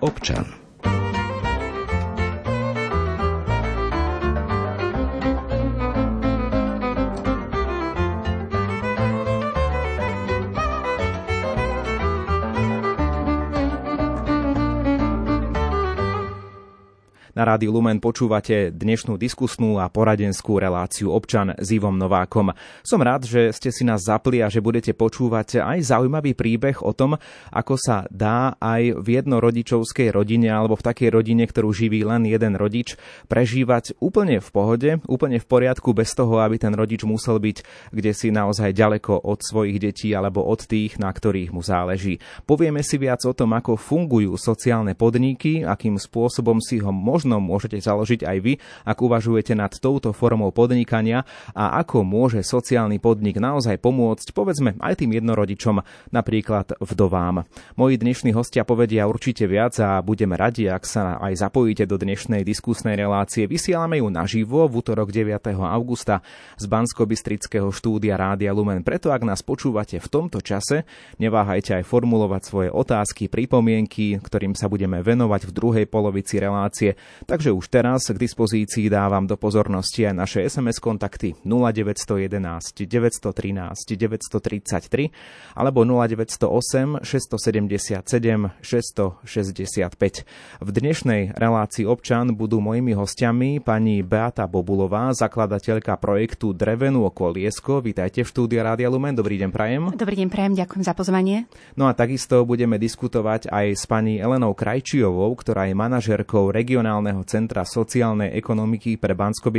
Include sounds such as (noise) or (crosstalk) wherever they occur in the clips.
občan. Rádiu Lumen počúvate dnešnú diskusnú a poradenskú reláciu občan s Ivom Novákom. Som rád, že ste si nás zapli a že budete počúvať aj zaujímavý príbeh o tom, ako sa dá aj v jednorodičovskej rodine alebo v takej rodine, ktorú živí len jeden rodič, prežívať úplne v pohode, úplne v poriadku bez toho, aby ten rodič musel byť kde si naozaj ďaleko od svojich detí alebo od tých, na ktorých mu záleží. Povieme si viac o tom, ako fungujú sociálne podniky, akým spôsobom si ho možno možno môžete založiť aj vy, ak uvažujete nad touto formou podnikania a ako môže sociálny podnik naozaj pomôcť, povedzme, aj tým jednorodičom, napríklad vdovám. Moji dnešní hostia povedia určite viac a budeme radi, ak sa aj zapojíte do dnešnej diskusnej relácie. Vysielame ju naživo v útorok 9. augusta z bansko štúdia Rádia Lumen. Preto ak nás počúvate v tomto čase, neváhajte aj formulovať svoje otázky, pripomienky, ktorým sa budeme venovať v druhej polovici relácie. Takže už teraz k dispozícii dávam do pozornosti aj naše SMS kontakty 0911 913 933 alebo 0908 677 665. V dnešnej relácii občan budú mojimi hostiami pani Beata Bobulová, zakladateľka projektu Drevenú okoliesko. Vítajte v štúdiu Rádia Lumen. Dobrý deň, Prajem. Dobrý deň, Prajem. Ďakujem za pozvanie. No a takisto budeme diskutovať aj s pani Elenou Krajčiovou, ktorá je manažerkou regionálnej regionálneho centra sociálnej ekonomiky pre bansko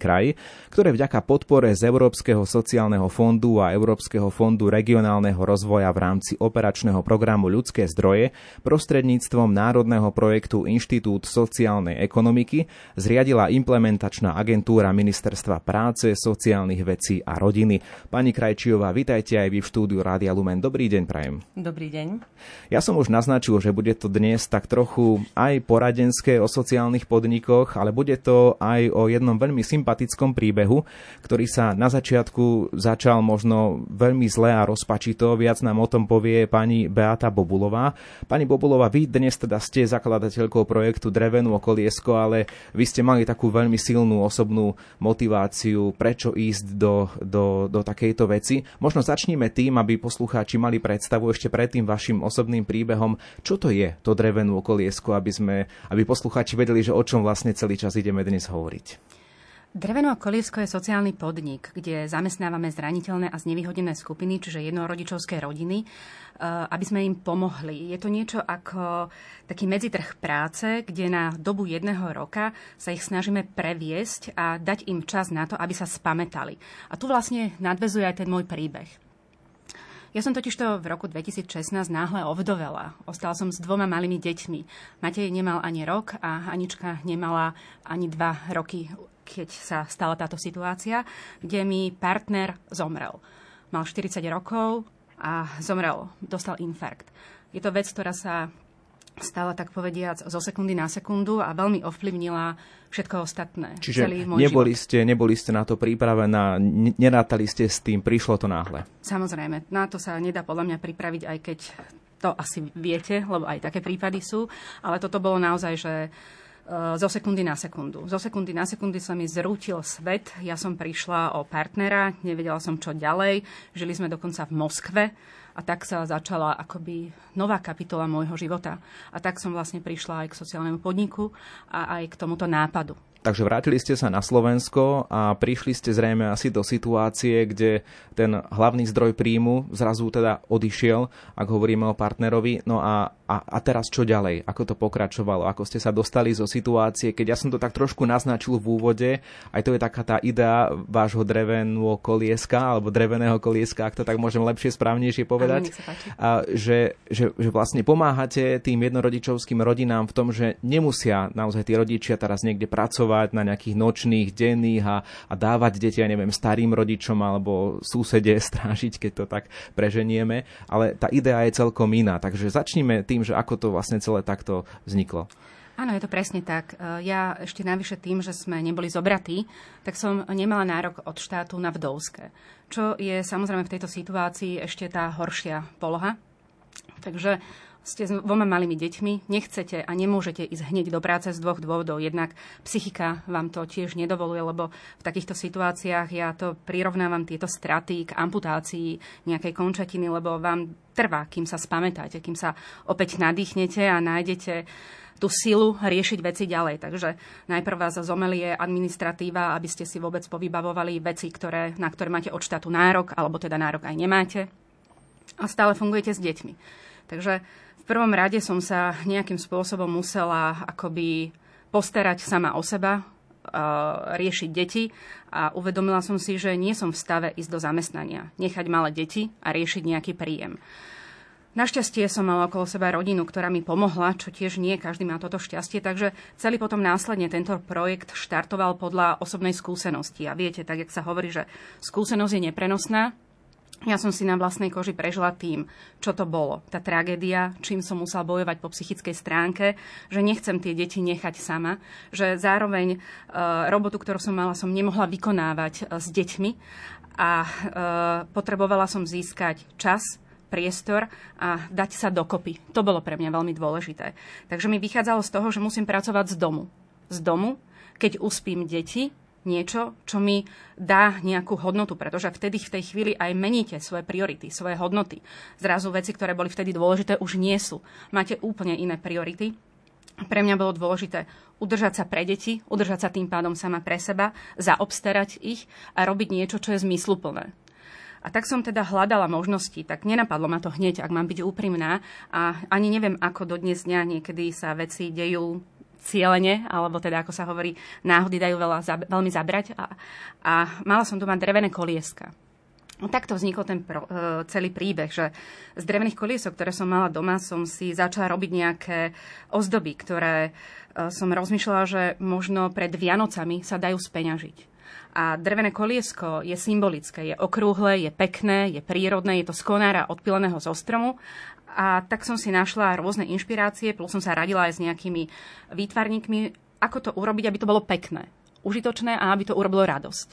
kraj, ktoré vďaka podpore z Európskeho sociálneho fondu a Európskeho fondu regionálneho rozvoja v rámci operačného programu Ľudské zdroje prostredníctvom národného projektu Inštitút sociálnej ekonomiky zriadila implementačná agentúra Ministerstva práce, sociálnych vecí a rodiny. Pani Krajčiová, vitajte aj vy v štúdiu Rádia Lumen. Dobrý deň, prajem. Dobrý deň. Ja som už naznačil, že bude to dnes tak trochu aj poradenské o sociálnej sociálnych podnikoch, ale bude to aj o jednom veľmi sympatickom príbehu, ktorý sa na začiatku začal možno veľmi zle a rozpačito. Viac nám o tom povie pani Beata Bobulová. Pani Bobulová, vy dnes teda ste zakladateľkou projektu Drevenú okoliesko, ale vy ste mali takú veľmi silnú osobnú motiváciu, prečo ísť do, do, do takejto veci. Možno začníme tým, aby poslucháči mali predstavu ešte pred tým vašim osobným príbehom, čo to je to drevenú okoliesko, aby, sme, aby poslucháči vedeli, vedeli, že o čom vlastne celý čas ideme dnes hovoriť. Dreveno koliesko je sociálny podnik, kde zamestnávame zraniteľné a znevýhodnené skupiny, čiže jednorodičovské rodiny, eh, aby sme im pomohli. Je to niečo ako taký medzitrh práce, kde na dobu jedného roka sa ich snažíme previesť a dať im čas na to, aby sa spametali. A tu vlastne nadvezuje aj ten môj príbeh. Ja som totižto v roku 2016 náhle ovdovela. Ostala som s dvoma malými deťmi. Matej nemal ani rok a Anička nemala ani dva roky, keď sa stala táto situácia, kde mi partner zomrel. Mal 40 rokov a zomrel, dostal infarkt. Je to vec, ktorá sa stala tak povediac zo sekundy na sekundu a veľmi ovplyvnila všetko ostatné. Čiže celý môj neboli, život. ste, neboli ste na to pripravená, nerátali ste s tým, prišlo to náhle. Samozrejme, na to sa nedá podľa mňa pripraviť, aj keď to asi viete, lebo aj také prípady sú, ale toto bolo naozaj, že e, zo sekundy na sekundu. Zo sekundy na sekundy sa mi zrútil svet. Ja som prišla o partnera, nevedela som čo ďalej. Žili sme dokonca v Moskve a tak sa začala akoby nová kapitola môjho života. A tak som vlastne prišla aj k sociálnemu podniku a aj k tomuto nápadu. Takže vrátili ste sa na Slovensko a prišli ste zrejme asi do situácie, kde ten hlavný zdroj príjmu zrazu teda odišiel, ak hovoríme o partnerovi. No a, a, a teraz čo ďalej? Ako to pokračovalo? Ako ste sa dostali zo situácie, keď ja som to tak trošku naznačil v úvode, aj to je taká tá idea vášho dreveného kolieska, alebo dreveného kolieska, ak to tak môžem lepšie, správnejšie povedať, a, že, že, že vlastne pomáhate tým jednorodičovským rodinám v tom, že nemusia naozaj tí rodičia teraz niekde pracovať, pracovať na nejakých nočných, denných a, a dávať deti, ja neviem, starým rodičom alebo súsede (laughs) strážiť, keď to tak preženieme. Ale tá idea je celkom iná. Takže začníme tým, že ako to vlastne celé takto vzniklo. Áno, je to presne tak. E, ja ešte navyše tým, že sme neboli zobratí, tak som nemala nárok od štátu na vdovské. Čo je samozrejme v tejto situácii ešte tá horšia poloha. Takže ste s dvoma malými deťmi, nechcete a nemôžete ísť hneď do práce z dvoch dôvodov. Jednak psychika vám to tiež nedovoluje, lebo v takýchto situáciách ja to prirovnávam tieto straty k amputácii nejakej končatiny, lebo vám trvá, kým sa spamätáte, kým sa opäť nadýchnete a nájdete tú silu riešiť veci ďalej. Takže najprv vás zomelie administratíva, aby ste si vôbec povybavovali veci, ktoré, na ktoré máte od štátu nárok, alebo teda nárok aj nemáte. A stále fungujete s deťmi. Takže prvom rade som sa nejakým spôsobom musela akoby postarať sama o seba, riešiť deti a uvedomila som si, že nie som v stave ísť do zamestnania, nechať malé deti a riešiť nejaký príjem. Našťastie som mala okolo seba rodinu, ktorá mi pomohla, čo tiež nie každý má toto šťastie, takže celý potom následne tento projekt štartoval podľa osobnej skúsenosti. A viete, tak jak sa hovorí, že skúsenosť je neprenosná, ja som si na vlastnej koži prežila tým, čo to bolo. Tá tragédia, čím som musela bojovať po psychickej stránke, že nechcem tie deti nechať sama, že zároveň e, robotu, ktorú som mala, som nemohla vykonávať e, s deťmi a e, potrebovala som získať čas, priestor a dať sa dokopy. To bolo pre mňa veľmi dôležité. Takže mi vychádzalo z toho, že musím pracovať z domu. Z domu, keď uspím deti, niečo, čo mi dá nejakú hodnotu, pretože vtedy v tej chvíli aj meníte svoje priority, svoje hodnoty. Zrazu veci, ktoré boli vtedy dôležité, už nie sú. Máte úplne iné priority. Pre mňa bolo dôležité udržať sa pre deti, udržať sa tým pádom sama pre seba, zaobstarať ich a robiť niečo, čo je zmysluplné. A tak som teda hľadala možnosti, tak nenapadlo ma to hneď, ak mám byť úprimná. A ani neviem, ako do dnes dňa niekedy sa veci dejú cieľene, alebo teda, ako sa hovorí, náhody dajú veľa, veľmi zabrať. A, a mala som doma drevené kolieska. No, takto vznikol ten pro, e, celý príbeh, že z drevených koliesok, ktoré som mala doma, som si začala robiť nejaké ozdoby, ktoré e, som rozmýšľala, že možno pred Vianocami sa dajú speňažiť. A drevené koliesko je symbolické, je okrúhle, je pekné, je prírodné, je to z konára odpileného zo stromu a tak som si našla rôzne inšpirácie, plus som sa radila aj s nejakými výtvarníkmi, ako to urobiť, aby to bolo pekné, užitočné a aby to urobilo radosť.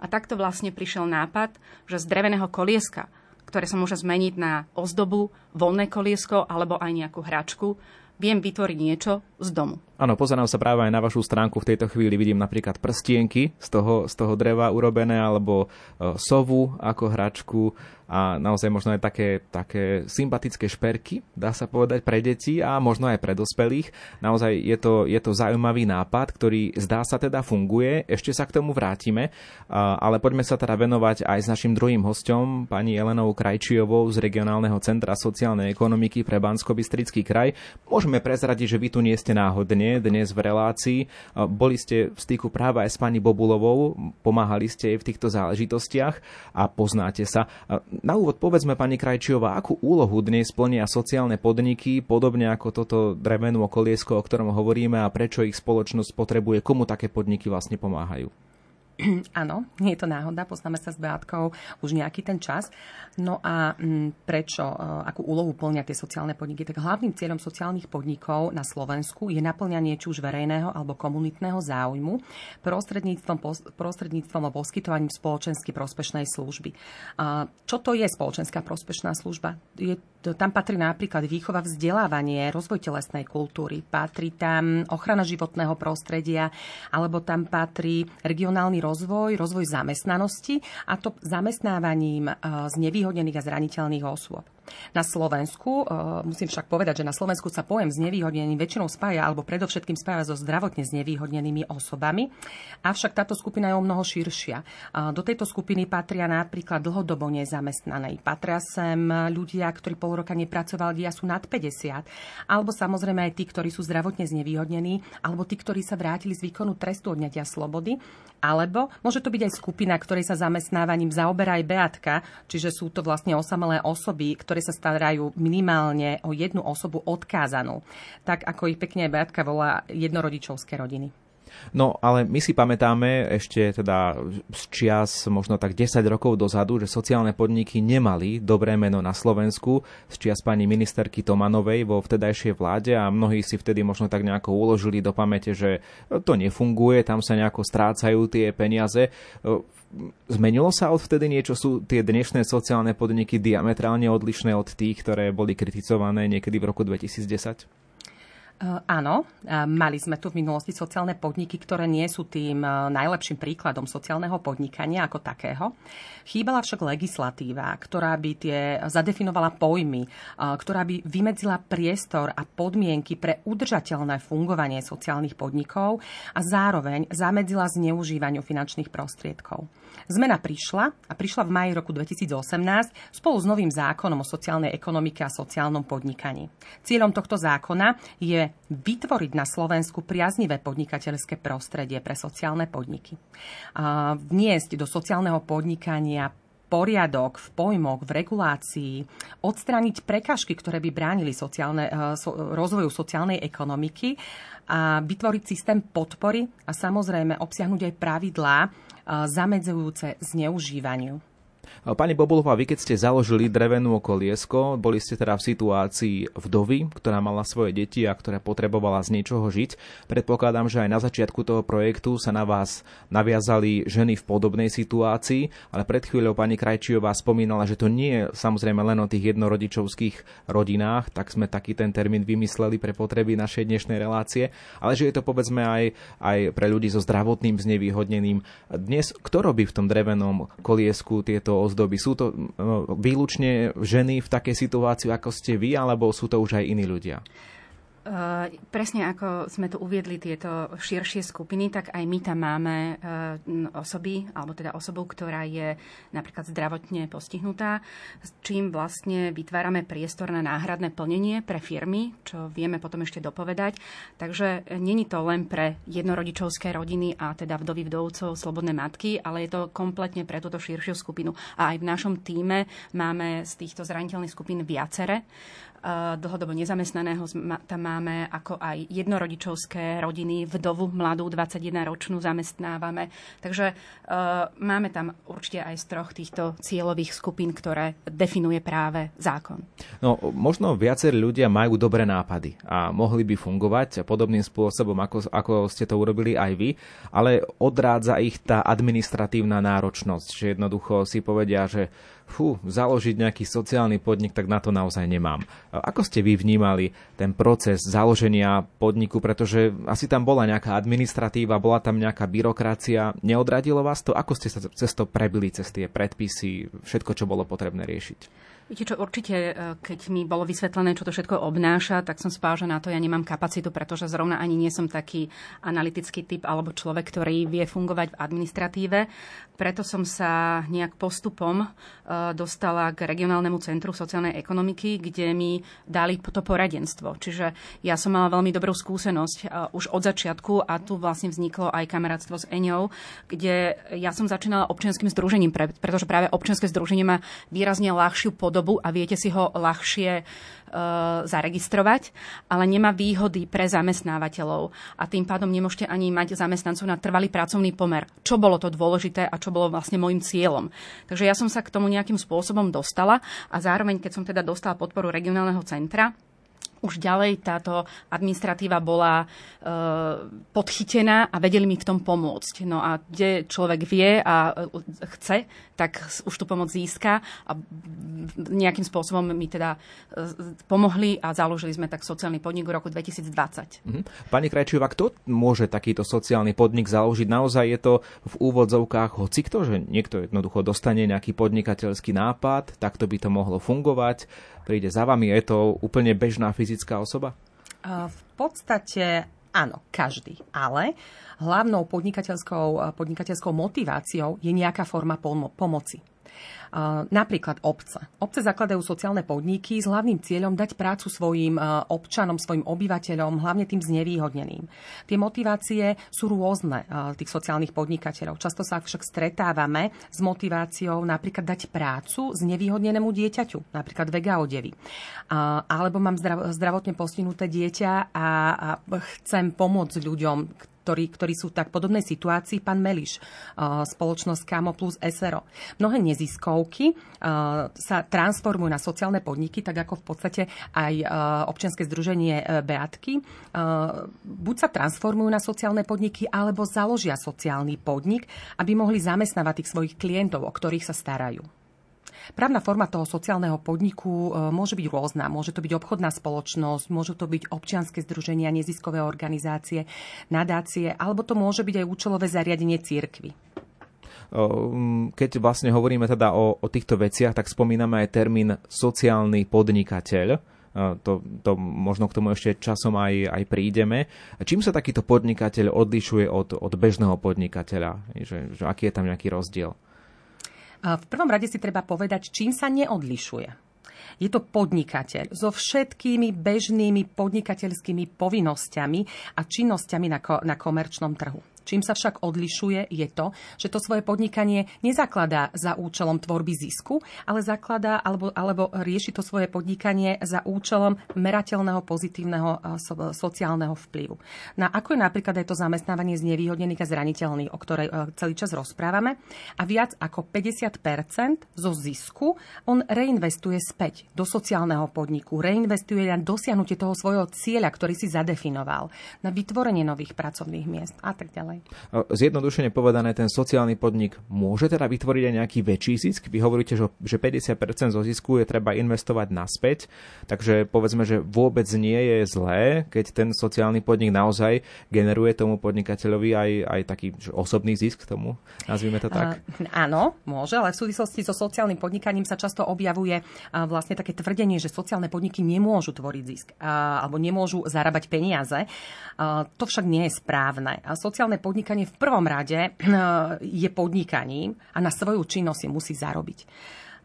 A takto vlastne prišiel nápad, že z dreveného kolieska, ktoré sa môže zmeniť na ozdobu, voľné koliesko alebo aj nejakú hračku, viem vytvoriť niečo z domu. Áno, pozerám sa práve aj na vašu stránku. V tejto chvíli vidím napríklad prstienky z toho, z toho dreva urobené, alebo e, sovu ako hračku a naozaj možno aj také, také sympatické šperky, dá sa povedať, pre deti a možno aj pre dospelých. Naozaj je to, je to zaujímavý nápad, ktorý zdá sa teda funguje. Ešte sa k tomu vrátime, ale poďme sa teda venovať aj s našim druhým hostom, pani Elenou Krajčiovou z Regionálneho centra sociálnej ekonomiky pre bansko kraj. Môžeme prezradiť, že vy tu nie ste náhodne, dne, dnes v relácii. Boli ste v styku práve aj s pani Bobulovou, pomáhali ste jej v týchto záležitostiach a poznáte sa. Na úvod povedzme, pani Krajčiová, akú úlohu dnes plnia sociálne podniky, podobne ako toto drevenú okoliesko, o ktorom hovoríme a prečo ich spoločnosť potrebuje, komu také podniky vlastne pomáhajú? (clears throat) Áno, nie je to náhoda, poznáme sa s Beátkou už nejaký ten čas. No a mm, prečo, e, akú úlohu plnia tie sociálne podniky? Tak hlavným cieľom sociálnych podnikov na Slovensku je naplňanie či už verejného alebo komunitného záujmu prostredníctvom, prostredníctvom o poskytovaním spoločensky prospešnej služby. A čo to je spoločenská prospešná služba? Je tam patrí napríklad výchova vzdelávanie, rozvoj telesnej kultúry, patrí tam ochrana životného prostredia, alebo tam patrí regionálny rozvoj, rozvoj zamestnanosti a to zamestnávaním eh, znevýhodnených a zraniteľných osôb. Na Slovensku, e, musím však povedať, že na Slovensku sa pojem znevýhodnený väčšinou spája, alebo predovšetkým spája so zdravotne znevýhodnenými osobami, avšak táto skupina je o mnoho širšia. Do tejto skupiny patria napríklad dlhodobo nezamestnaní. Patria sem ľudia, ktorí pol roka nepracovali a sú nad 50, alebo samozrejme aj tí, ktorí sú zdravotne znevýhodnení, alebo tí, ktorí sa vrátili z výkonu trestu odňatia slobody, alebo môže to byť aj skupina, ktorej sa zamestnávaním zaoberá aj Beatka, čiže sú to vlastne osamelé osoby, ktoré sa starajú minimálne o jednu osobu odkázanú. Tak ako ich pekne aj Beatka volá jednorodičovské rodiny. No, ale my si pamätáme ešte teda z čias možno tak 10 rokov dozadu, že sociálne podniky nemali dobré meno na Slovensku z čias pani ministerky Tomanovej vo vtedajšej vláde a mnohí si vtedy možno tak nejako uložili do pamäte, že to nefunguje, tam sa nejako strácajú tie peniaze. Zmenilo sa od vtedy niečo? Sú tie dnešné sociálne podniky diametrálne odlišné od tých, ktoré boli kritizované niekedy v roku 2010? Uh, áno, uh, mali sme tu v minulosti sociálne podniky, ktoré nie sú tým uh, najlepším príkladom sociálneho podnikania ako takého. Chýbala však legislatíva, ktorá by tie zadefinovala pojmy, ktorá by vymedzila priestor a podmienky pre udržateľné fungovanie sociálnych podnikov a zároveň zamedzila zneužívaniu finančných prostriedkov. Zmena prišla a prišla v maji roku 2018 spolu s novým zákonom o sociálnej ekonomike a sociálnom podnikaní. Cieľom tohto zákona je vytvoriť na Slovensku priaznivé podnikateľské prostredie pre sociálne podniky. Vniesť do sociálneho podnikania poriadok v pojmoch, v regulácii, odstrániť prekažky, ktoré by bránili sociálne, eh, rozvoju sociálnej ekonomiky a vytvoriť systém podpory a samozrejme obsiahnuť aj pravidlá eh, zamedzujúce zneužívaniu. Pani Bobulová, vy keď ste založili drevenú okoliesko, boli ste teda v situácii vdovy, ktorá mala svoje deti a ktorá potrebovala z niečoho žiť. Predpokladám, že aj na začiatku toho projektu sa na vás naviazali ženy v podobnej situácii, ale pred chvíľou pani Krajčiová spomínala, že to nie je samozrejme len o tých jednorodičovských rodinách, tak sme taký ten termín vymysleli pre potreby našej dnešnej relácie, ale že je to povedzme aj, aj pre ľudí so zdravotným znevýhodneným. Dnes kto robí v tom drevenom koliesku tieto ozdoby. Sú to výlučne ženy v takej situácii, ako ste vy, alebo sú to už aj iní ľudia? Uh, presne ako sme tu uviedli tieto širšie skupiny, tak aj my tam máme uh, osoby, alebo teda osobu, ktorá je napríklad zdravotne postihnutá, s čím vlastne vytvárame priestor na náhradné plnenie pre firmy, čo vieme potom ešte dopovedať. Takže není to len pre jednorodičovské rodiny a teda vdovy vdovcov, slobodné matky, ale je to kompletne pre túto širšiu skupinu. A aj v našom týme máme z týchto zraniteľných skupín viacere dlhodobo nezamestnaného tam máme, ako aj jednorodičovské rodiny, vdovu mladú 21-ročnú zamestnávame. Takže uh, máme tam určite aj z troch týchto cieľových skupín, ktoré definuje práve zákon. No, možno viacerí ľudia majú dobré nápady a mohli by fungovať podobným spôsobom, ako, ako ste to urobili aj vy, ale odrádza ich tá administratívna náročnosť, že jednoducho si povedia, že fú, založiť nejaký sociálny podnik, tak na to naozaj nemám. Ako ste vy vnímali ten proces založenia podniku, pretože asi tam bola nejaká administratíva, bola tam nejaká byrokracia, neodradilo vás to? Ako ste sa cez to prebili, cez tie predpisy, všetko, čo bolo potrebné riešiť? Viete čo, určite, e, keď mi bolo vysvetlené, čo to všetko obnáša, tak som spála, že na to ja nemám kapacitu, pretože zrovna ani nie som taký analytický typ alebo človek, ktorý vie fungovať v administratíve. Preto som sa nejak postupom e, dostala k regionálnemu centru sociálnej ekonomiky, kde mi dali to poradenstvo. Čiže ja som mala veľmi dobrú skúsenosť e, už od začiatku a tu vlastne vzniklo aj kamarátstvo s Eňou, kde ja som začínala občianským združením, pretože práve občianske združenie má výrazne ľahšiu pod dobu a viete si ho ľahšie uh, zaregistrovať, ale nemá výhody pre zamestnávateľov a tým pádom nemôžete ani mať zamestnancov na trvalý pracovný pomer. Čo bolo to dôležité a čo bolo vlastne môjim cieľom. Takže ja som sa k tomu nejakým spôsobom dostala a zároveň, keď som teda dostala podporu regionálneho centra, už ďalej táto administratíva bola e, podchytená a vedeli mi v tom pomôcť. No a kde človek vie a e, chce, tak už tú pomoc získa a nejakým spôsobom mi teda e, pomohli a založili sme tak sociálny podnik v roku 2020. Mhm. Pani Krajčiová, kto môže takýto sociálny podnik založiť? Naozaj je to v úvodzovkách hocikto, že niekto jednoducho dostane nejaký podnikateľský nápad, takto by to mohlo fungovať, príde za vami, je to úplne bežná fyzická osoba? V podstate áno, každý. Ale hlavnou podnikateľskou, podnikateľskou motiváciou je nejaká forma pomoci. Napríklad obce. Obce zakladajú sociálne podniky s hlavným cieľom dať prácu svojim občanom, svojim obyvateľom, hlavne tým znevýhodneným. Tie motivácie sú rôzne tých sociálnych podnikateľov. Často sa však stretávame s motiváciou napríklad dať prácu znevýhodnenému dieťaťu, napríklad vega odevy. Alebo mám zdravotne postihnuté dieťa a chcem pomôcť ľuďom, ktorí, ktorí sú tak podobnej situácii, pán Meliš, spoločnosť Kamo plus SRO. Mnohé neziskovky sa transformujú na sociálne podniky, tak ako v podstate aj občianske združenie Beatky. Buď sa transformujú na sociálne podniky, alebo založia sociálny podnik, aby mohli zamestnávať tých svojich klientov, o ktorých sa starajú. Právna forma toho sociálneho podniku e, môže byť rôzna. Môže to byť obchodná spoločnosť, môžu to byť občianske združenia, neziskové organizácie, nadácie, alebo to môže byť aj účelové zariadenie církvy. Keď vlastne hovoríme teda o, o týchto veciach, tak spomíname aj termín sociálny podnikateľ. To, to možno k tomu ešte časom aj, aj prídeme. Čím sa takýto podnikateľ odlišuje od, od bežného podnikateľa? Že, že aký je tam nejaký rozdiel? V prvom rade si treba povedať, čím sa neodlišuje. Je to podnikateľ so všetkými bežnými podnikateľskými povinnosťami a činnosťami na, ko- na komerčnom trhu. Čím sa však odlišuje, je to, že to svoje podnikanie nezakladá za účelom tvorby zisku, ale zakladá alebo, alebo rieši to svoje podnikanie za účelom merateľného pozitívneho so, sociálneho vplyvu. Na ako je napríklad aj to zamestnávanie z nevýhodnených a zraniteľných, o ktorej celý čas rozprávame. A viac ako 50% zo zisku on reinvestuje späť do sociálneho podniku, reinvestuje na dosiahnutie toho svojho cieľa, ktorý si zadefinoval, na vytvorenie nových pracovných miest a tak ďalej ďalej. Zjednodušene povedané, ten sociálny podnik môže teda vytvoriť aj nejaký väčší zisk. Vy hovoríte, že 50% zo zisku je treba investovať naspäť, takže povedzme, že vôbec nie je zlé, keď ten sociálny podnik naozaj generuje tomu podnikateľovi aj, aj taký osobný zisk tomu, nazvime to tak. Uh, áno, môže, ale v súvislosti so sociálnym podnikaním sa často objavuje uh, vlastne také tvrdenie, že sociálne podniky nemôžu tvoriť zisk uh, alebo nemôžu zarábať peniaze. Uh, to však nie je správne. A sociálne podnikanie v prvom rade eh, je podnikaním a na svoju činnosť si musí zarobiť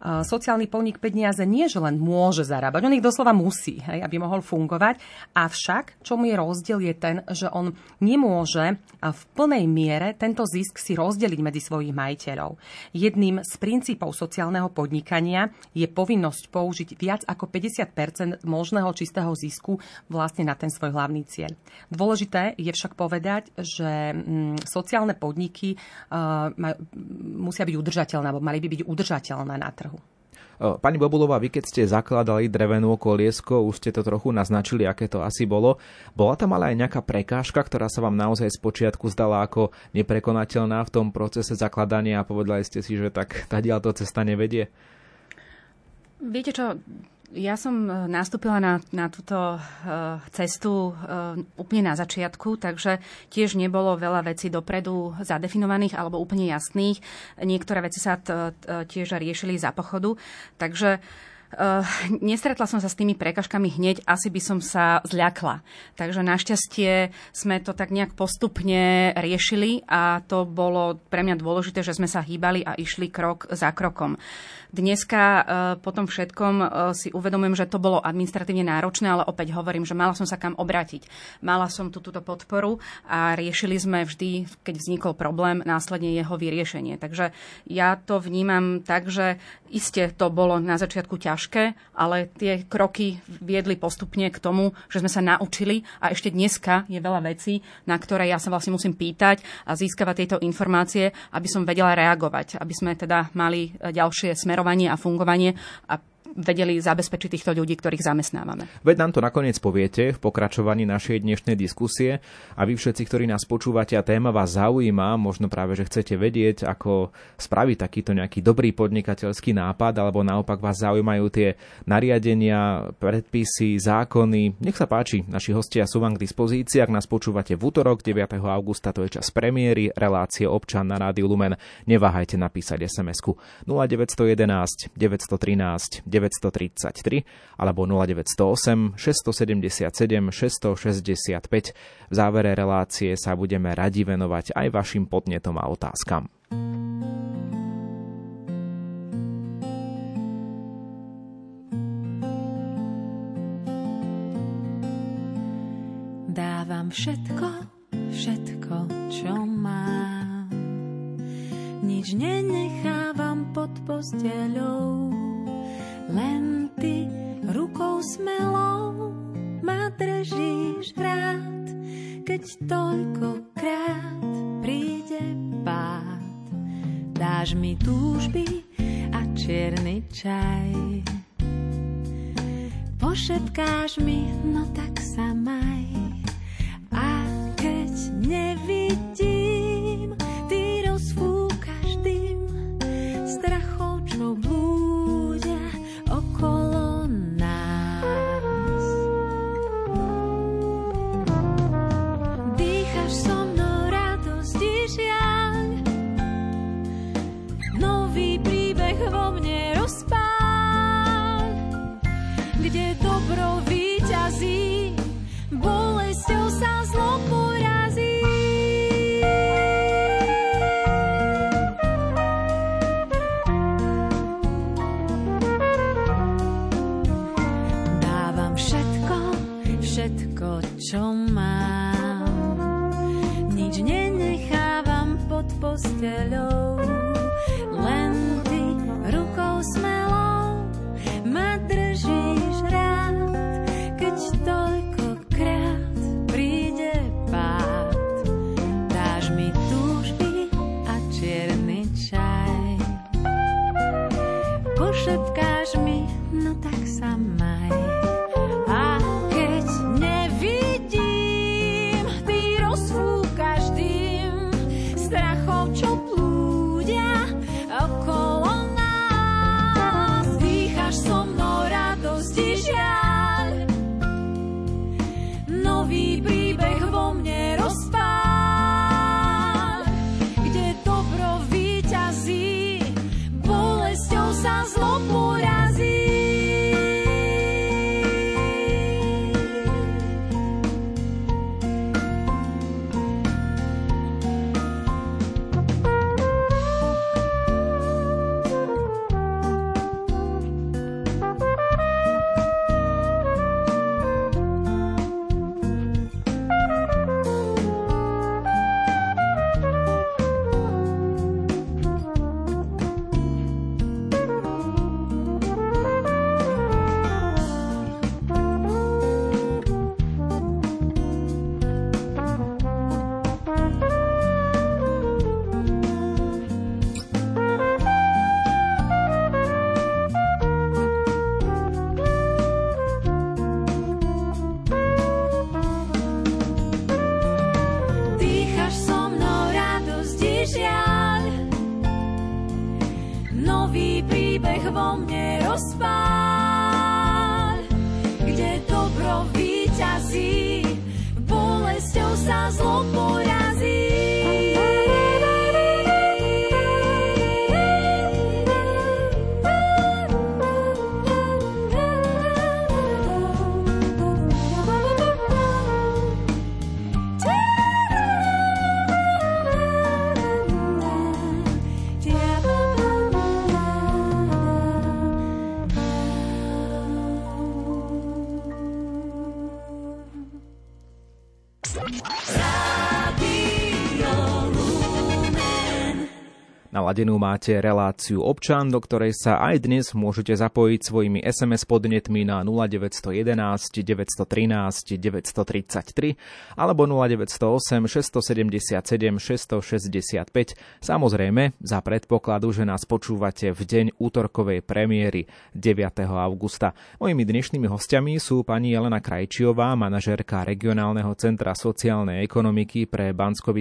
sociálny podnik peniaze nie, že len môže zarábať, on ich doslova musí, hej, aby mohol fungovať. Avšak, čo mu je rozdiel, je ten, že on nemôže v plnej miere tento zisk si rozdeliť medzi svojich majiteľov. Jedným z princípov sociálneho podnikania je povinnosť použiť viac ako 50% možného čistého zisku vlastne na ten svoj hlavný cieľ. Dôležité je však povedať, že mm, sociálne podniky musia byť udržateľné, alebo mali by byť udržateľné na trhu. Pani Bobulová, vy keď ste zakladali drevenú koliesko, už ste to trochu naznačili, aké to asi bolo. Bola tam ale aj nejaká prekážka, ktorá sa vám naozaj z počiatku zdala ako neprekonateľná v tom procese zakladania a povedali ste si, že tak tá to cesta nevedie? Viete čo, ja som e, nastúpila na, na túto uh, cestu uh, úplne na začiatku, takže tiež nebolo veľa vecí dopredu zadefinovaných alebo úplne jasných. Niektoré veci sa t, t, tiež riešili za pochodu. Takže Uh, nestretla som sa s tými prekažkami hneď, asi by som sa zľakla. Takže našťastie sme to tak nejak postupne riešili a to bolo pre mňa dôležité, že sme sa hýbali a išli krok za krokom. Dneska e, po tom všetkom e, si uvedomujem, že to bolo administratívne náročné, ale opäť hovorím, že mala som sa kam obrátiť. Mala som tú túto podporu a riešili sme vždy, keď vznikol problém, následne jeho vyriešenie. Takže ja to vnímam tak, že iste to bolo na začiatku ťažké, ale tie kroky viedli postupne k tomu, že sme sa naučili a ešte dneska je veľa vecí, na ktoré ja sa vlastne musím pýtať a získavať tieto informácie, aby som vedela reagovať, aby sme teda mali ďalšie smerovanie a fungovanie a vedeli zabezpečiť týchto ľudí, ktorých zamestnávame. Veď nám to nakoniec poviete v pokračovaní našej dnešnej diskusie a vy všetci, ktorí nás počúvate a téma vás zaujíma, možno práve, že chcete vedieť, ako spraviť takýto nejaký dobrý podnikateľský nápad, alebo naopak vás zaujímajú tie nariadenia, predpisy, zákony. Nech sa páči, naši hostia sú vám k dispozícii. Ak nás počúvate v útorok 9. augusta, to je čas premiéry, relácie občan na Rádiu Lumen. Neváhajte napísať SMS-ku 0911 913 933 alebo 0908 677 665. V závere relácie sa budeme radi venovať aj vašim podnetom a otázkam. Dávam všetko, všetko, čo mám. Nič nenechávam pod posteľou len ty rukou smelou ma držíš rád, keď toľko koľkokrát príde pád. Dáš mi túžby a čierny čaj. Pošetkáš mi, no tak sa maj. A keď nevidím, Naladenú máte reláciu občan, do ktorej sa aj dnes môžete zapojiť svojimi SMS podnetmi na 0911 913 933 alebo 0908 677 665. Samozrejme za predpokladu, že nás počúvate v deň útorkovej premiéry 9. augusta. Mojimi dnešnými hostiami sú pani Jelena Krajčiová, manažérka regionálneho centra sociálnej ekonomiky pre bansko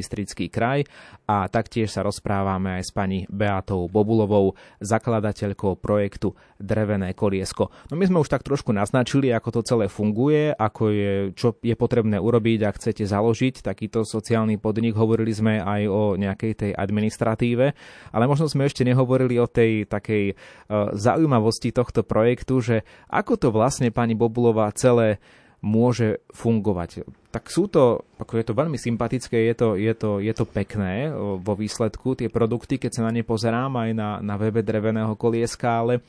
kraj a taktiež sa rozprávame aj s pani Beatou Bobulovou, zakladateľkou projektu Drevené koliesko. No my sme už tak trošku naznačili, ako to celé funguje, ako je, čo je potrebné urobiť, ak chcete založiť takýto sociálny podnik. Hovorili sme aj o nejakej tej administratíve, ale možno sme ešte nehovorili o tej takej uh, zaujímavosti tohto projektu, že ako to vlastne pani Bobulová celé môže fungovať. Tak sú to, ako je to veľmi sympatické, je to, je to, je to pekné vo výsledku, tie produkty, keď sa na ne pozerám aj na, na webe dreveného kolieska, ale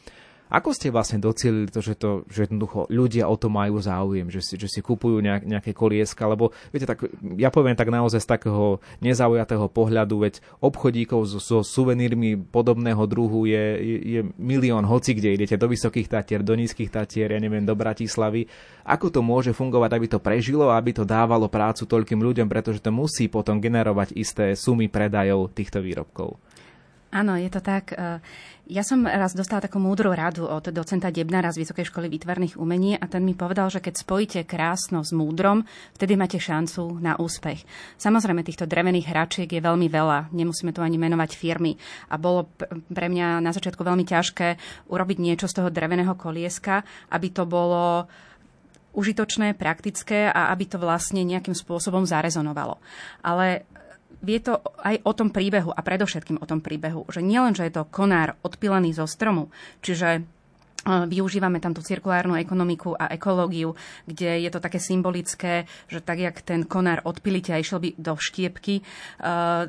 Ako ste vlastne docielili to, že, to, že jednoducho ľudia o to majú záujem, že si, že si kupujú nejak, nejaké kolieska, lebo viete, tak, ja poviem tak naozaj z takého nezaujatého pohľadu, veď obchodíkov so, so suvenírmi podobného druhu je, je, je milión, hoci kde idete, do Vysokých Tatier, do Nízkych Tatier, ja neviem, do Bratislavy. Ako to môže fungovať, aby to prežilo a aby to dávalo prácu toľkým ľuďom, pretože to musí potom generovať isté sumy predajov týchto výrobkov? Áno, je to tak. E, ja som raz dostala takú múdru radu od docenta Debnara z Vysokej školy výtvarných umení a ten mi povedal, že keď spojíte krásno s múdrom, vtedy máte šancu na úspech. Samozrejme, týchto drevených hračiek je veľmi veľa, nemusíme tu ani menovať firmy. A bolo pre mňa na začiatku veľmi ťažké urobiť niečo z toho dreveného kolieska, aby to bolo užitočné, praktické a aby to vlastne nejakým spôsobom zarezonovalo. Ale vie to aj o tom príbehu a predovšetkým o tom príbehu, že nielen, že je to konár odpilený zo stromu, čiže Využívame tam tú cirkulárnu ekonomiku a ekológiu, kde je to také symbolické, že tak, jak ten konár odpilíte a išiel by do štiepky,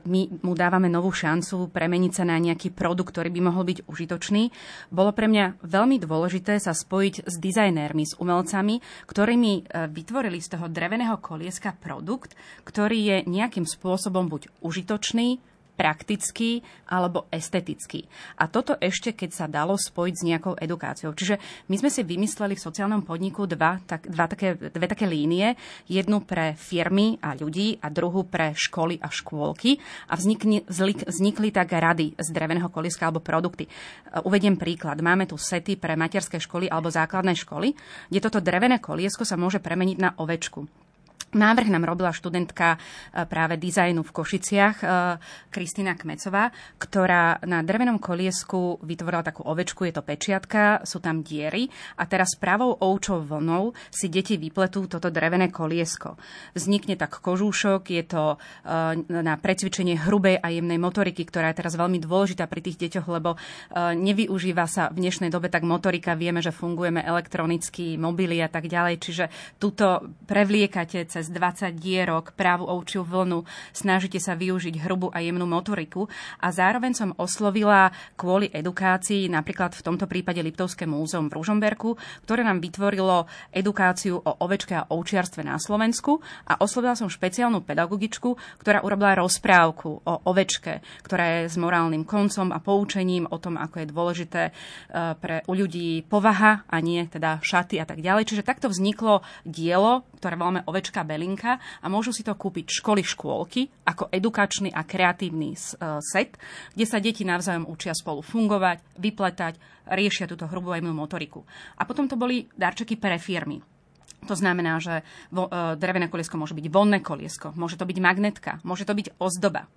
my mu dávame novú šancu premeniť sa na nejaký produkt, ktorý by mohol byť užitočný. Bolo pre mňa veľmi dôležité sa spojiť s dizajnérmi, s umelcami, ktorými e, vytvorili z toho dreveného kolieska produkt, ktorý je nejakým spôsobom buď užitočný, praktický alebo estetický. A toto ešte, keď sa dalo spojiť s nejakou edukáciou. Čiže my sme si vymysleli v sociálnom podniku dva, tak, dva také, dve také línie. Jednu pre firmy a ľudí a druhú pre školy a škôlky. A vznikli, vznikli tak rady z dreveného koliska alebo produkty. Uvediem príklad. Máme tu sety pre materské školy alebo základné školy, kde toto drevené koliesko sa môže premeniť na ovečku. Návrh nám robila študentka e, práve dizajnu v Košiciach, e, Kristýna Kmecová, ktorá na drevenom koliesku vytvorila takú ovečku, je to pečiatka, sú tam diery a teraz pravou oučou vlnou si deti vypletú toto drevené koliesko. Vznikne tak kožúšok, je to e, na precvičenie hrubej a jemnej motoriky, ktorá je teraz veľmi dôležitá pri tých deťoch, lebo nevyužíva sa v dnešnej dobe tak motorika, vieme, že fungujeme elektronicky, mobily a tak ďalej, čiže túto prevliekate cez cez 20 dierok, právu ovčiu vlnu, snažíte sa využiť hrubú a jemnú motoriku. A zároveň som oslovila kvôli edukácii napríklad v tomto prípade Liptovské múzeum v Ružomberku, ktoré nám vytvorilo edukáciu o ovečke a ovčiarstve na Slovensku. A oslovila som špeciálnu pedagogičku, ktorá urobila rozprávku o ovečke, ktorá je s morálnym koncom a poučením o tom, ako je dôležité e, pre u ľudí povaha a nie teda šaty a tak ďalej. Čiže takto vzniklo dielo, ktoré voláme Ovečka Belinka a môžu si to kúpiť školy, škôlky ako edukačný a kreatívny e, set, kde sa deti navzájom učia spolu fungovať, vypletať, riešia túto hrubú motoriku. A potom to boli darčeky pre firmy. To znamená, že vo, e, drevené koliesko môže byť vonné koliesko, môže to byť magnetka, môže to byť ozdoba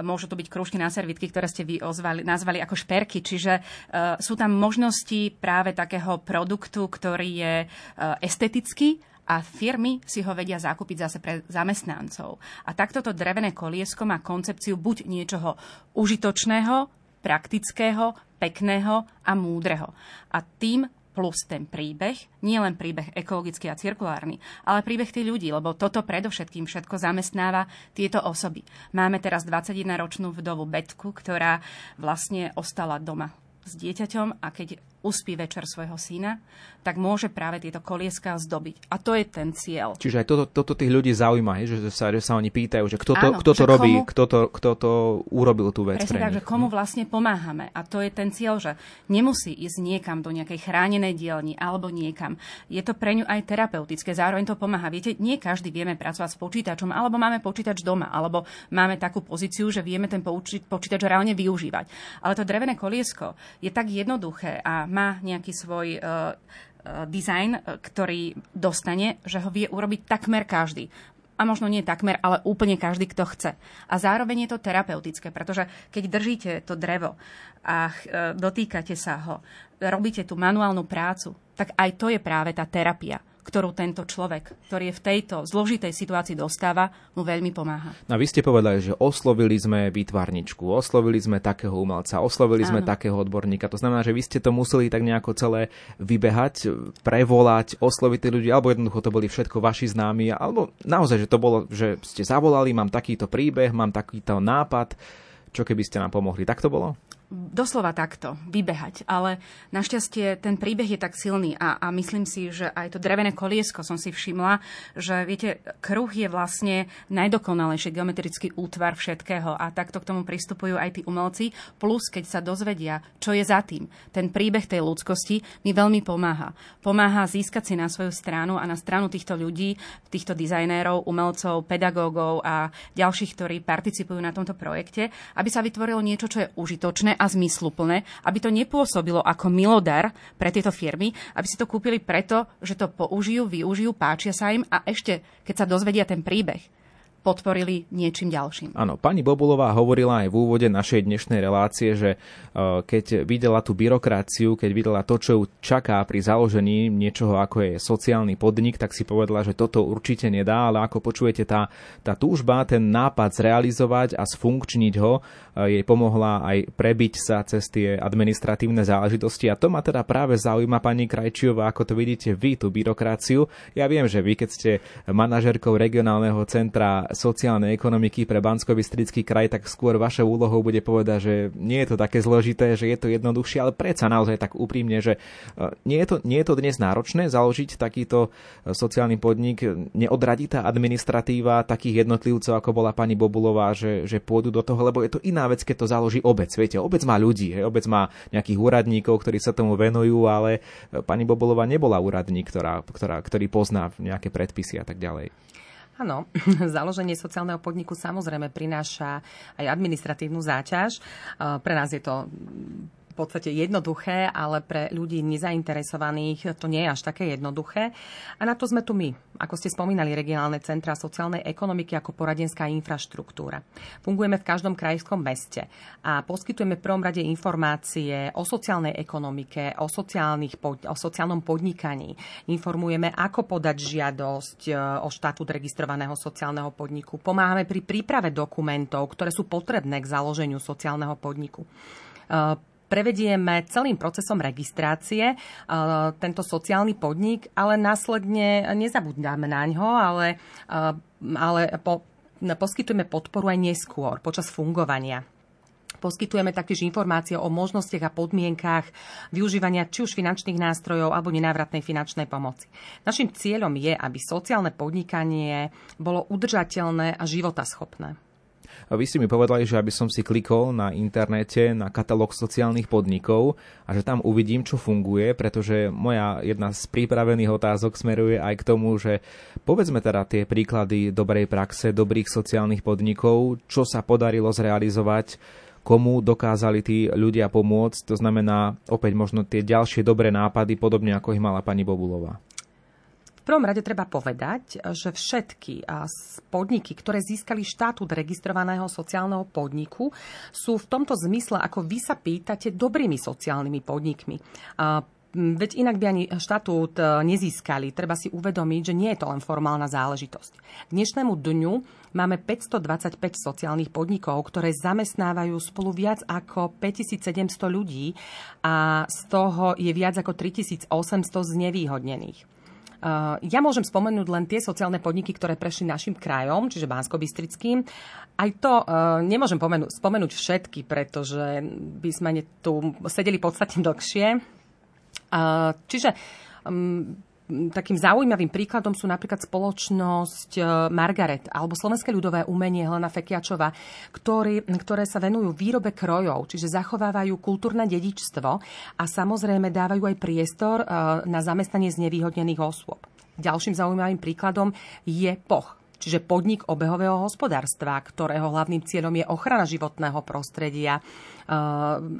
môžu to byť krúžky na servitky, ktoré ste vy ozvali, nazvali ako šperky. Čiže uh, sú tam možnosti práve takého produktu, ktorý je uh, estetický, a firmy si ho vedia zakúpiť zase pre zamestnancov. A takto to drevené koliesko má koncepciu buď niečoho užitočného, praktického, pekného a múdreho. A tým plus ten príbeh, nie len príbeh ekologický a cirkulárny, ale príbeh tých ľudí, lebo toto predovšetkým všetko zamestnáva tieto osoby. Máme teraz 21-ročnú vdovu Betku, ktorá vlastne ostala doma s dieťaťom a keď uspí večer svojho syna, tak môže práve tieto kolieska zdobiť. A to je ten cieľ. Čiže aj toto, toto tých ľudí zaujíma, že sa, že sa oni pýtajú, že kto to, Áno, kto to robí, komu, kto, to, kto to urobil tú vec. Presne tak, že komu vlastne pomáhame. A to je ten cieľ, že nemusí ísť niekam do nejakej chránenej dielni alebo niekam. Je to pre ňu aj terapeutické, zároveň to pomáha. Viete, nie každý vieme pracovať s počítačom, alebo máme počítač doma, alebo máme takú pozíciu, že vieme ten počítač reálne využívať. Ale to drevené koliesko je tak jednoduché a má nejaký svoj uh, dizajn, ktorý dostane, že ho vie urobiť takmer každý a možno nie takmer, ale úplne každý, kto chce. A zároveň je to terapeutické, pretože keď držíte to drevo a dotýkate sa ho, robíte tú manuálnu prácu, tak aj to je práve tá terapia ktorú tento človek, ktorý je v tejto zložitej situácii dostáva, mu veľmi pomáha. No vy ste povedali, že oslovili sme výtvarničku, oslovili sme takého umelca, oslovili Áno. sme takého odborníka. To znamená, že vy ste to museli tak nejako celé vybehať, prevolať, osloviť tí ľudí, alebo jednoducho to boli všetko vaši známi, alebo naozaj, že to bolo, že ste zavolali, mám takýto príbeh, mám takýto nápad, čo keby ste nám pomohli. Tak to bolo? Doslova takto, vybehať. Ale našťastie ten príbeh je tak silný a, a myslím si, že aj to drevené koliesko som si všimla, že viete, kruh je vlastne najdokonalejší geometrický útvar všetkého a takto k tomu pristupujú aj tí umelci. Plus, keď sa dozvedia, čo je za tým, ten príbeh tej ľudskosti mi veľmi pomáha. Pomáha získať si na svoju stranu a na stranu týchto ľudí, týchto dizajnérov, umelcov, pedagógov a ďalších, ktorí participujú na tomto projekte, aby sa vytvorilo niečo, čo je užitočné a zmysluplné, aby to nepôsobilo ako milodar pre tieto firmy, aby si to kúpili preto, že to použijú, využijú, páčia sa im a ešte, keď sa dozvedia ten príbeh, podporili niečím ďalším. Áno, pani Bobulová hovorila aj v úvode našej dnešnej relácie, že e, keď videla tú byrokraciu, keď videla to, čo ju čaká pri založení niečoho, ako je sociálny podnik, tak si povedala, že toto určite nedá, ale ako počujete, tá, tá túžba, ten nápad zrealizovať a sfunkčniť ho e, jej pomohla aj prebiť sa cez tie administratívne záležitosti. A to ma teda práve zaujíma, pani Krajčiová, ako to vidíte vy, tú byrokraciu. Ja viem, že vy, keď ste manažerkou regionálneho centra sociálnej ekonomiky pre bansko kraj, tak skôr vašou úlohou bude povedať, že nie je to také zložité, že je to jednoduchšie, ale predsa naozaj tak úprimne, že e, nie je to, nie je to dnes náročné založiť takýto e, sociálny podnik, neodradí tá administratíva takých jednotlivcov, ako bola pani Bobulová, že, že pôjdu do toho, lebo je to iná vec, keď to založí obec. Viete, obec má ľudí, hej, obec má nejakých úradníkov, ktorí sa tomu venujú, ale e, pani Bobulová nebola úradník, ktorá, ktorá, ktorý pozná nejaké predpisy a tak ďalej. Áno, (laughs) založenie sociálneho podniku samozrejme prináša aj administratívnu záťaž. Pre nás je to v podstate jednoduché, ale pre ľudí nezainteresovaných to nie je až také jednoduché. A na to sme tu my, ako ste spomínali, regionálne centra sociálnej ekonomiky ako poradenská infraštruktúra. Fungujeme v každom krajskom meste a poskytujeme v prvom rade informácie o sociálnej ekonomike, o, sociálnych, o sociálnom podnikaní. Informujeme, ako podať žiadosť e, o štatút registrovaného sociálneho podniku. Pomáhame pri príprave dokumentov, ktoré sú potrebné k založeniu sociálneho podniku e, prevedieme celým procesom registrácie tento sociálny podnik, ale následne nezabudnáme na ňo, ale, ale po, poskytujeme podporu aj neskôr, počas fungovania. Poskytujeme taktiež informácie o možnostiach a podmienkách využívania či už finančných nástrojov alebo nenávratnej finančnej pomoci. Našim cieľom je, aby sociálne podnikanie bolo udržateľné a životaschopné. Vy ste mi povedali, že aby som si klikol na internete na katalóg sociálnych podnikov a že tam uvidím, čo funguje, pretože moja jedna z pripravených otázok smeruje aj k tomu, že povedzme teda tie príklady dobrej praxe, dobrých sociálnych podnikov, čo sa podarilo zrealizovať komu dokázali tí ľudia pomôcť. To znamená opäť možno tie ďalšie dobré nápady, podobne ako ich mala pani Bobulová. Prvom rade treba povedať, že všetky podniky, ktoré získali štatút registrovaného sociálneho podniku, sú v tomto zmysle, ako vy sa pýtate, dobrými sociálnymi podnikmi. Veď inak by ani štatút e, nezískali. Treba si uvedomiť, že nie je to len formálna záležitosť. K dnešnému dňu máme 525 sociálnych podnikov, ktoré zamestnávajú spolu viac ako 5700 ľudí a z toho je viac ako 3800 znevýhodnených. Eh, ja môžem spomenúť len tie sociálne podniky, ktoré prešli našim krajom, čiže bansko bystrickým Aj to uh, nemôžem pomenúť, spomenúť všetky, pretože by sme tu sedeli podstatne dlhšie. Uh, čiže um, takým zaujímavým príkladom sú napríklad spoločnosť e, Margaret alebo Slovenské ľudové umenie Helena Fekiačova, ktorý, ktoré sa venujú výrobe krojov, čiže zachovávajú kultúrne dedičstvo a samozrejme dávajú aj priestor e, na zamestnanie znevýhodnených osôb. Ďalším zaujímavým príkladom je POCH, čiže podnik obehového hospodárstva, ktorého hlavným cieľom je ochrana životného prostredia. E,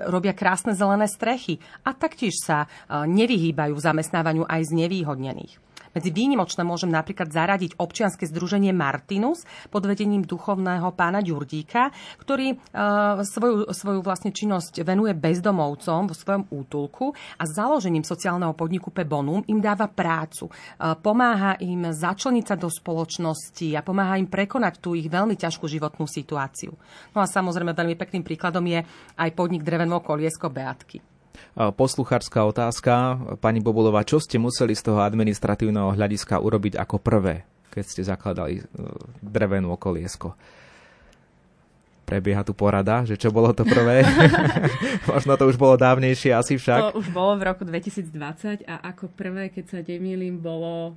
robia krásne zelené strechy a taktiež sa e, nevyhýbajú zamestnávaniu aj z nevýhodnených. Medzi výnimočné môžem napríklad zaradiť občianske združenie Martinus pod vedením duchovného pána Ďurdíka, ktorý uh, svoju, svoju vlastne činnosť venuje bezdomovcom vo svojom útulku a založením sociálneho podniku Bonum im dáva prácu. Uh, pomáha im začleniť sa do spoločnosti a pomáha im prekonať tú ich veľmi ťažkú životnú situáciu. No a samozrejme veľmi pekným príkladom je aj podnik Dreveno koliesko Beatky. Posluchárska otázka. Pani Bobulová, čo ste museli z toho administratívneho hľadiska urobiť ako prvé, keď ste zakladali e, drevenú okoliesko? prebieha tu porada, že čo bolo to prvé. (laughs) (laughs) Možno to už bolo dávnejšie asi však. To už bolo v roku 2020 a ako prvé, keď sa nemýlim, bolo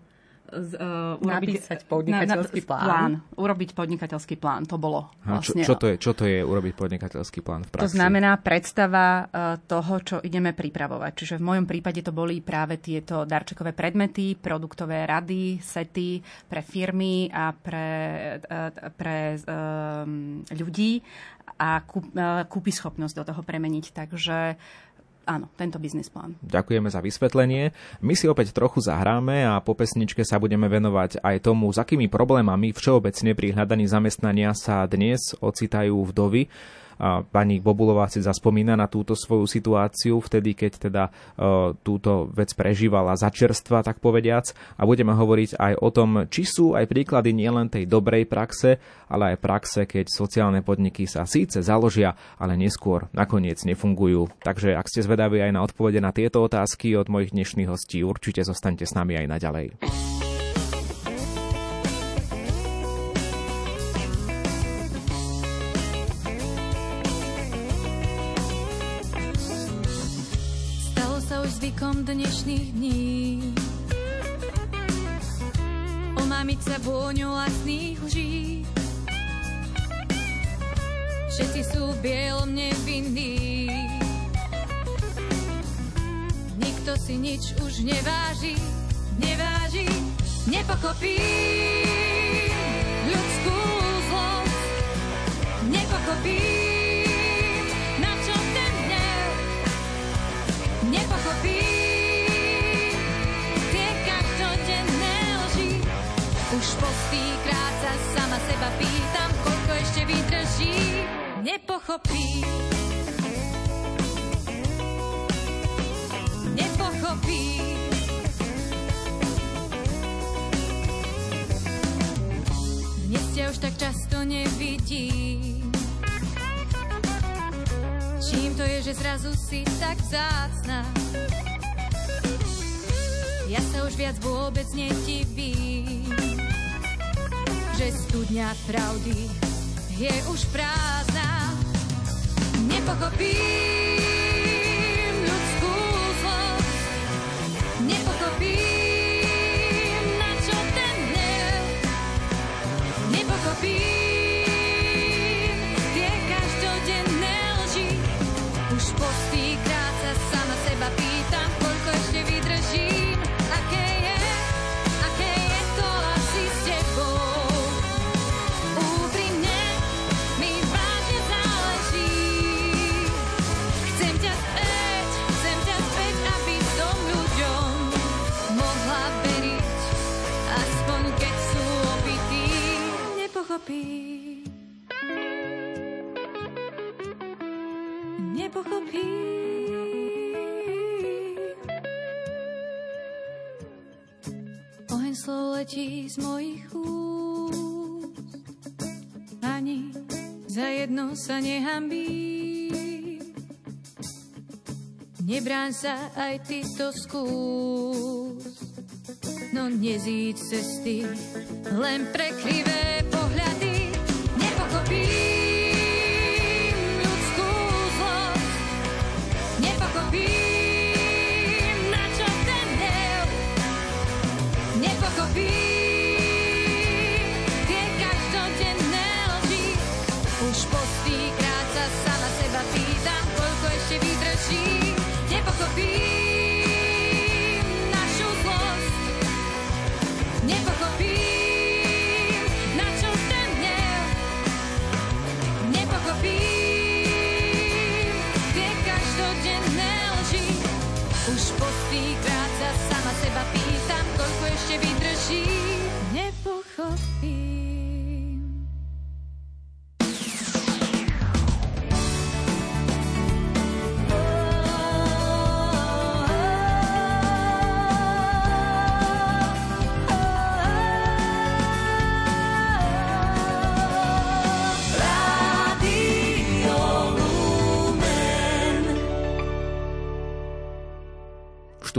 z, uh, urobiť, napísať podnikateľský na, na, plán. plán. Urobiť podnikateľský plán, to bolo vlastne. Čo, čo, to je, čo to je urobiť podnikateľský plán v praxi? To znamená predstava uh, toho, čo ideme pripravovať. Čiže v mojom prípade to boli práve tieto darčekové predmety, produktové rady, sety pre firmy a pre, uh, pre um, ľudí a kúpy schopnosť do toho premeniť. Takže áno, tento biznis plán. Ďakujeme za vysvetlenie. My si opäť trochu zahráme a po pesničke sa budeme venovať aj tomu, s akými problémami všeobecne pri hľadaní zamestnania sa dnes ocitajú vdovy. Pani Bobulová si zaspomína na túto svoju situáciu vtedy, keď teda e, túto vec prežívala za čerstva, tak povediac. A budeme hovoriť aj o tom, či sú aj príklady nielen tej dobrej praxe, ale aj praxe, keď sociálne podniky sa síce založia, ale neskôr nakoniec nefungujú. Takže ak ste zvedaví aj na odpovede na tieto otázky od mojich dnešných hostí, určite zostaňte s nami aj naďalej. Omamiť sa vôňou vlastných lží. Všetci sú bielom nevinní. Nikto si nič už neváži, neváži, nepokopí ľudskú zlosť. Nepokopí koľko ešte vydrží, nepochopí. Nepochopí. Dnes ťa už tak často nevidím. Čím to je, že zrazu si tak zácna? Ja sa už viac vôbec nedivím že studňa pravdy je už prázdna. Nepochopím nepochopí. Nepochopí. Oheň slov letí z mojich úst. Ani za jedno sa nehambí. Nebráň sa, aj ty to skús. No nezíď cesty, len prekrivé pohľady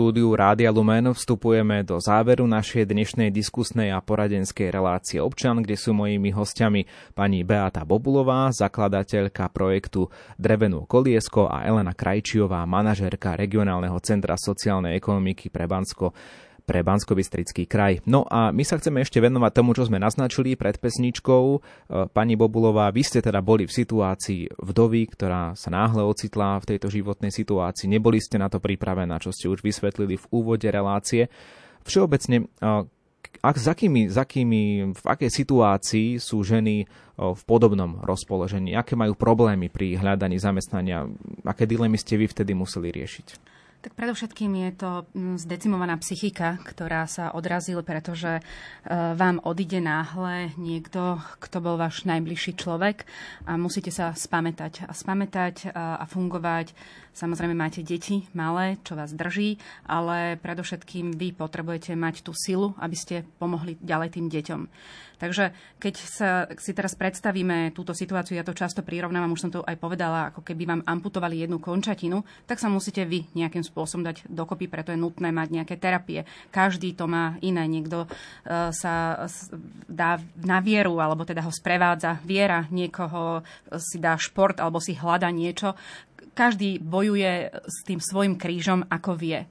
štúdiu Rádia Lumen vstupujeme do záveru našej dnešnej diskusnej a poradenskej relácie občan, kde sú mojimi hostiami pani Beata Bobulová, zakladateľka projektu Drevenú koliesko a Elena Krajčiová, manažérka regionálneho centra sociálnej ekonomiky pre Bansko pre bansko kraj. No a my sa chceme ešte venovať tomu, čo sme naznačili pred pesničkou. E, pani Bobulová, vy ste teda boli v situácii vdovy, ktorá sa náhle ocitla v tejto životnej situácii. Neboli ste na to pripravená, čo ste už vysvetlili v úvode relácie. Všeobecne, e, ak, za akými, za akými, v akej situácii sú ženy e, v podobnom rozpoložení? Aké majú problémy pri hľadaní zamestnania? Aké dilemy ste vy vtedy museli riešiť? Tak predovšetkým je to mm, zdecimovaná psychika, ktorá sa odrazila, pretože e, vám odíde náhle niekto, kto bol váš najbližší človek a musíte sa spamätať. A spamätať a fungovať Samozrejme máte deti malé, čo vás drží, ale predovšetkým vy potrebujete mať tú silu, aby ste pomohli ďalej tým deťom. Takže keď sa, si teraz predstavíme túto situáciu, ja to často prirovnávam, už som to aj povedala, ako keby vám amputovali jednu končatinu, tak sa musíte vy nejakým spôsobom dať dokopy, preto je nutné mať nejaké terapie. Každý to má iné. Niekto uh, sa dá na vieru, alebo teda ho sprevádza viera, niekoho si dá šport, alebo si hľada niečo každý bojuje s tým svojim krížom, ako vie.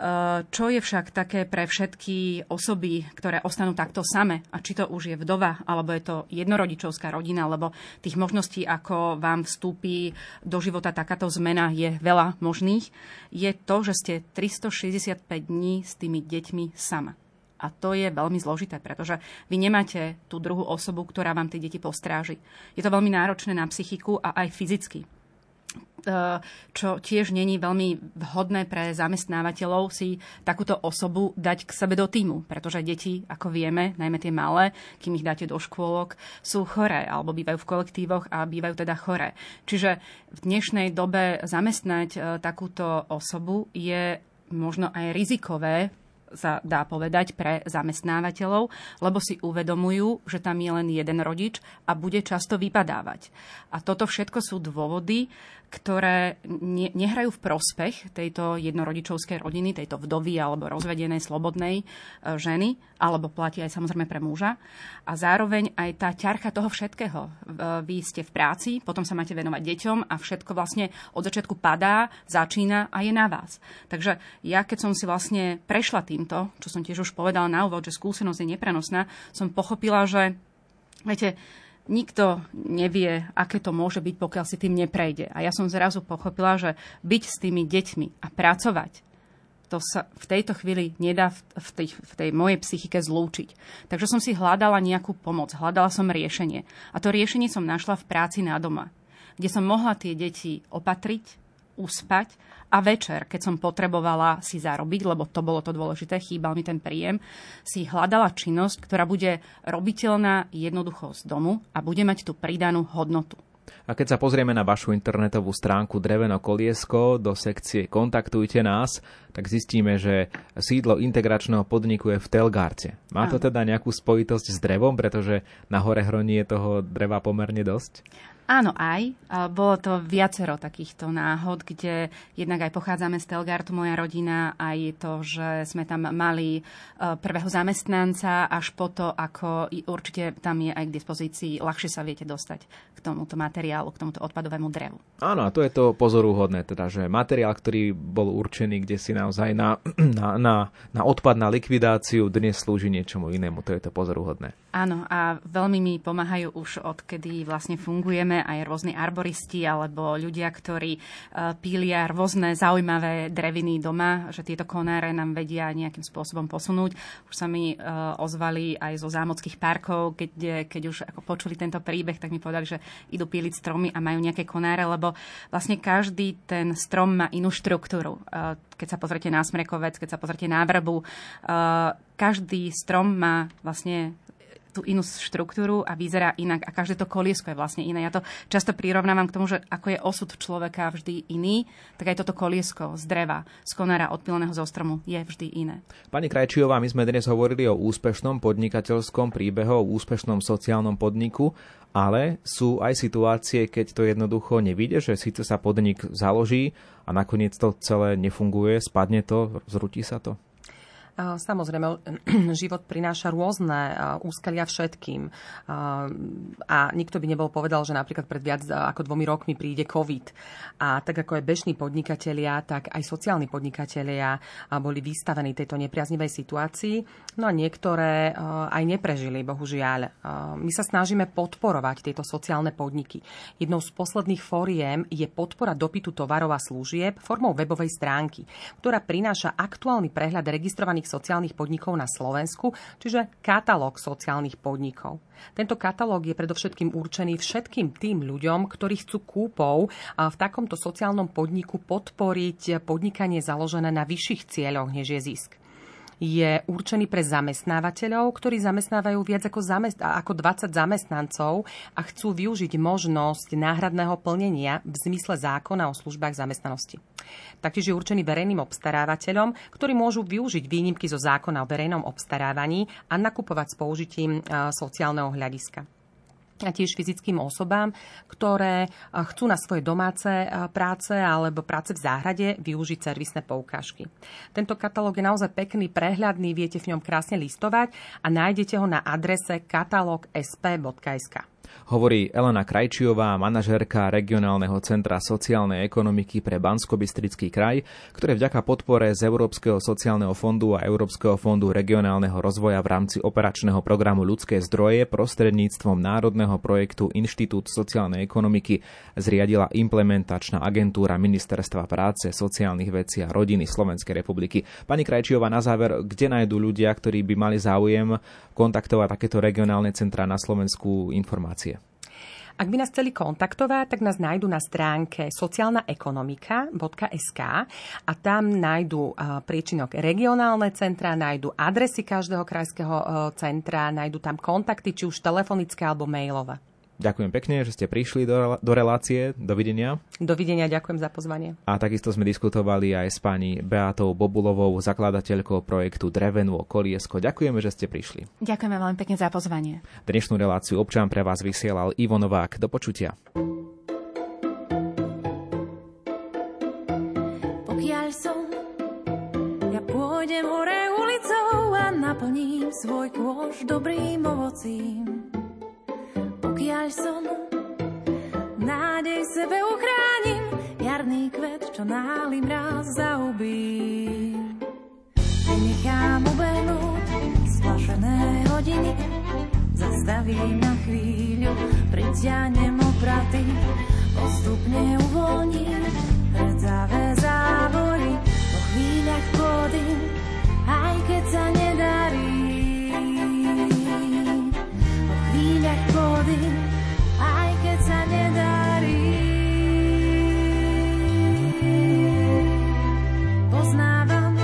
E, čo je však také pre všetky osoby, ktoré ostanú takto same, a či to už je vdova, alebo je to jednorodičovská rodina, lebo tých možností, ako vám vstúpi do života takáto zmena, je veľa možných, je to, že ste 365 dní s tými deťmi sama. A to je veľmi zložité, pretože vy nemáte tú druhú osobu, ktorá vám tie deti postráži. Je to veľmi náročné na psychiku a aj fyzicky čo tiež není veľmi vhodné pre zamestnávateľov si takúto osobu dať k sebe do týmu, pretože deti, ako vieme, najmä tie malé, kým ich dáte do škôlok, sú choré alebo bývajú v kolektívoch a bývajú teda choré. Čiže v dnešnej dobe zamestnať e, takúto osobu je možno aj rizikové sa dá povedať pre zamestnávateľov, lebo si uvedomujú, že tam je len jeden rodič a bude často vypadávať. A toto všetko sú dôvody, ktoré ne, nehrajú v prospech tejto jednorodičovskej rodiny, tejto vdovy alebo rozvedenej slobodnej e, ženy, alebo platí aj samozrejme pre muža. A zároveň aj tá ťarcha toho všetkého. E, vy ste v práci, potom sa máte venovať deťom a všetko vlastne od začiatku padá, začína a je na vás. Takže ja, keď som si vlastne prešla týmto, čo som tiež už povedala na úvod, že skúsenosť je neprenosná, som pochopila, že viete, nikto nevie, aké to môže byť, pokiaľ si tým neprejde. A ja som zrazu pochopila, že byť s tými deťmi a pracovať, to sa v tejto chvíli nedá v tej, v tej mojej psychike zlúčiť. Takže som si hľadala nejakú pomoc, hľadala som riešenie. A to riešenie som našla v práci na doma, kde som mohla tie deti opatriť, uspať a večer, keď som potrebovala si zarobiť, lebo to bolo to dôležité, chýbal mi ten príjem, si hľadala činnosť, ktorá bude robiteľná jednoducho z domu a bude mať tú pridanú hodnotu. A keď sa pozrieme na vašu internetovú stránku Dreveno Koliesko do sekcie Kontaktujte nás, tak zistíme, že sídlo integračného podniku je v Telgárte. Má to teda nejakú spojitosť s drevom, pretože na hore hroní je toho dreva pomerne dosť? Áno, aj. Bolo to viacero takýchto náhod, kde jednak aj pochádzame z Telgartu, moja rodina, aj to, že sme tam mali e, prvého zamestnanca, až po to, ako určite tam je aj k dispozícii, ľahšie sa viete dostať k tomuto materiálu, k tomuto odpadovému drevu. Áno, a to je to pozoruhodné, teda, že materiál, ktorý bol určený, kde si naozaj na, (clears throat) na, na, na odpad, na likvidáciu, dnes slúži niečomu inému. To je to pozoruhodné. Áno, a veľmi mi pomáhajú už odkedy vlastne fungujeme aj rôzni arboristi alebo ľudia, ktorí e, pília rôzne zaujímavé dreviny doma, že tieto konáre nám vedia nejakým spôsobom posunúť. Už sa mi e, ozvali aj zo zámockých parkov, keď, keď už ako počuli tento príbeh, tak mi povedali, že idú píliť stromy a majú nejaké konáre, lebo vlastne každý ten strom má inú štruktúru. E, keď sa pozrite na smrekovec, keď sa pozrite na vrbu, každý strom má vlastne tú inú štruktúru a vyzerá inak a každé to koliesko je vlastne iné. Ja to často prirovnávam k tomu, že ako je osud človeka vždy iný, tak aj toto koliesko z dreva, z konára odpileného zo stromu je vždy iné. Pani Krajčiová, my sme dnes hovorili o úspešnom podnikateľskom príbehu, o úspešnom sociálnom podniku, ale sú aj situácie, keď to jednoducho nevíde, že síce sa podnik založí a nakoniec to celé nefunguje, spadne to, zrutí sa to? Samozrejme, (clears throat) život prináša rôzne úskalia všetkým. A nikto by nebol povedal, že napríklad pred viac ako dvomi rokmi príde COVID. A tak ako aj bežní podnikatelia, tak aj sociálni podnikatelia boli vystavení tejto nepriaznivej situácii. No a niektoré aj neprežili, bohužiaľ. My sa snažíme podporovať tieto sociálne podniky. Jednou z posledných fóriem je podpora dopytu tovarov a služieb formou webovej stránky, ktorá prináša aktuálny prehľad registrovaných sociálnych podnikov na Slovensku, čiže katalóg sociálnych podnikov. Tento katalóg je predovšetkým určený všetkým tým ľuďom, ktorí chcú kúpov v takomto sociálnom podniku podporiť podnikanie založené na vyšších cieľoch, než je zisk je určený pre zamestnávateľov, ktorí zamestnávajú viac ako, zamest- ako 20 zamestnancov a chcú využiť možnosť náhradného plnenia v zmysle zákona o službách zamestnanosti. Taktiež je určený verejným obstarávateľom, ktorí môžu využiť výnimky zo zákona o verejnom obstarávaní a nakupovať s použitím sociálneho hľadiska a tiež fyzickým osobám, ktoré chcú na svoje domáce práce alebo práce v záhrade využiť servisné poukážky. Tento katalóg je naozaj pekný, prehľadný, viete v ňom krásne listovať a nájdete ho na adrese katalógsp.sk. Hovorí Elena Krajčiová, manažérka regionálneho centra sociálnej ekonomiky pre bansko kraj, ktoré vďaka podpore z Európskeho sociálneho fondu a Európskeho fondu regionálneho rozvoja v rámci operačného programu Ľudské zdroje prostredníctvom národného projektu Inštitút sociálnej ekonomiky zriadila implementačná agentúra Ministerstva práce, sociálnych vecí a rodiny Slovenskej republiky. Pani Krajčiová, na záver, kde nájdú ľudia, ktorí by mali záujem kontaktovať takéto regionálne centra na Slovensku informácie? Ak by nás chceli kontaktovať, tak nás nájdu na stránke sociálnaekonomika.sk a tam nájdu príčinok regionálne centra, nájdu adresy každého krajského centra, nájdu tam kontakty, či už telefonické alebo mailové. Ďakujem pekne, že ste prišli do, do relácie. Dovidenia. Dovidenia, ďakujem za pozvanie. A takisto sme diskutovali aj s pani Beatou Bobulovou, zakladateľkou projektu Drevenú koliesko. Ďakujeme, že ste prišli. Ďakujeme veľmi pekne za pozvanie. Dnešnú reláciu občan pre vás vysielal Ivo Novák. Do počutia. Pokiaľ som, ja pôjdem hore ulicou a naplním svoj kôž dobrým ovocím pokiaľ som nádej sebe uchránim, jarný kvet, čo náhly mraz zaubí. Nechám ubehnúť splašené hodiny, zastavím na chvíľu, pritiahnem opraty, postupne uvoľním. Hrcavé závory, po chvíľach pôdym, aj keď sa nedarí. Vody, aj keď sa nedarí. Poznávam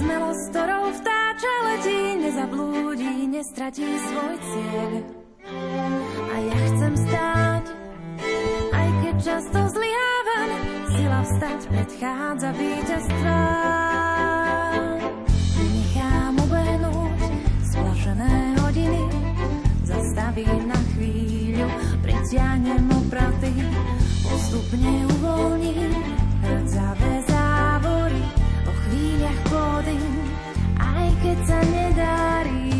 smelosť, ktorou vtáča letí, nezablúdi, nestratí svoj cieľ. A ja chcem stáť, aj keď často zlyhávam, sila vstať predchádza víťazstva. Pritiahnem opraty, postupne uvoľním hrcavé závory, po chvíľach pôdym, aj keď sa nedarí.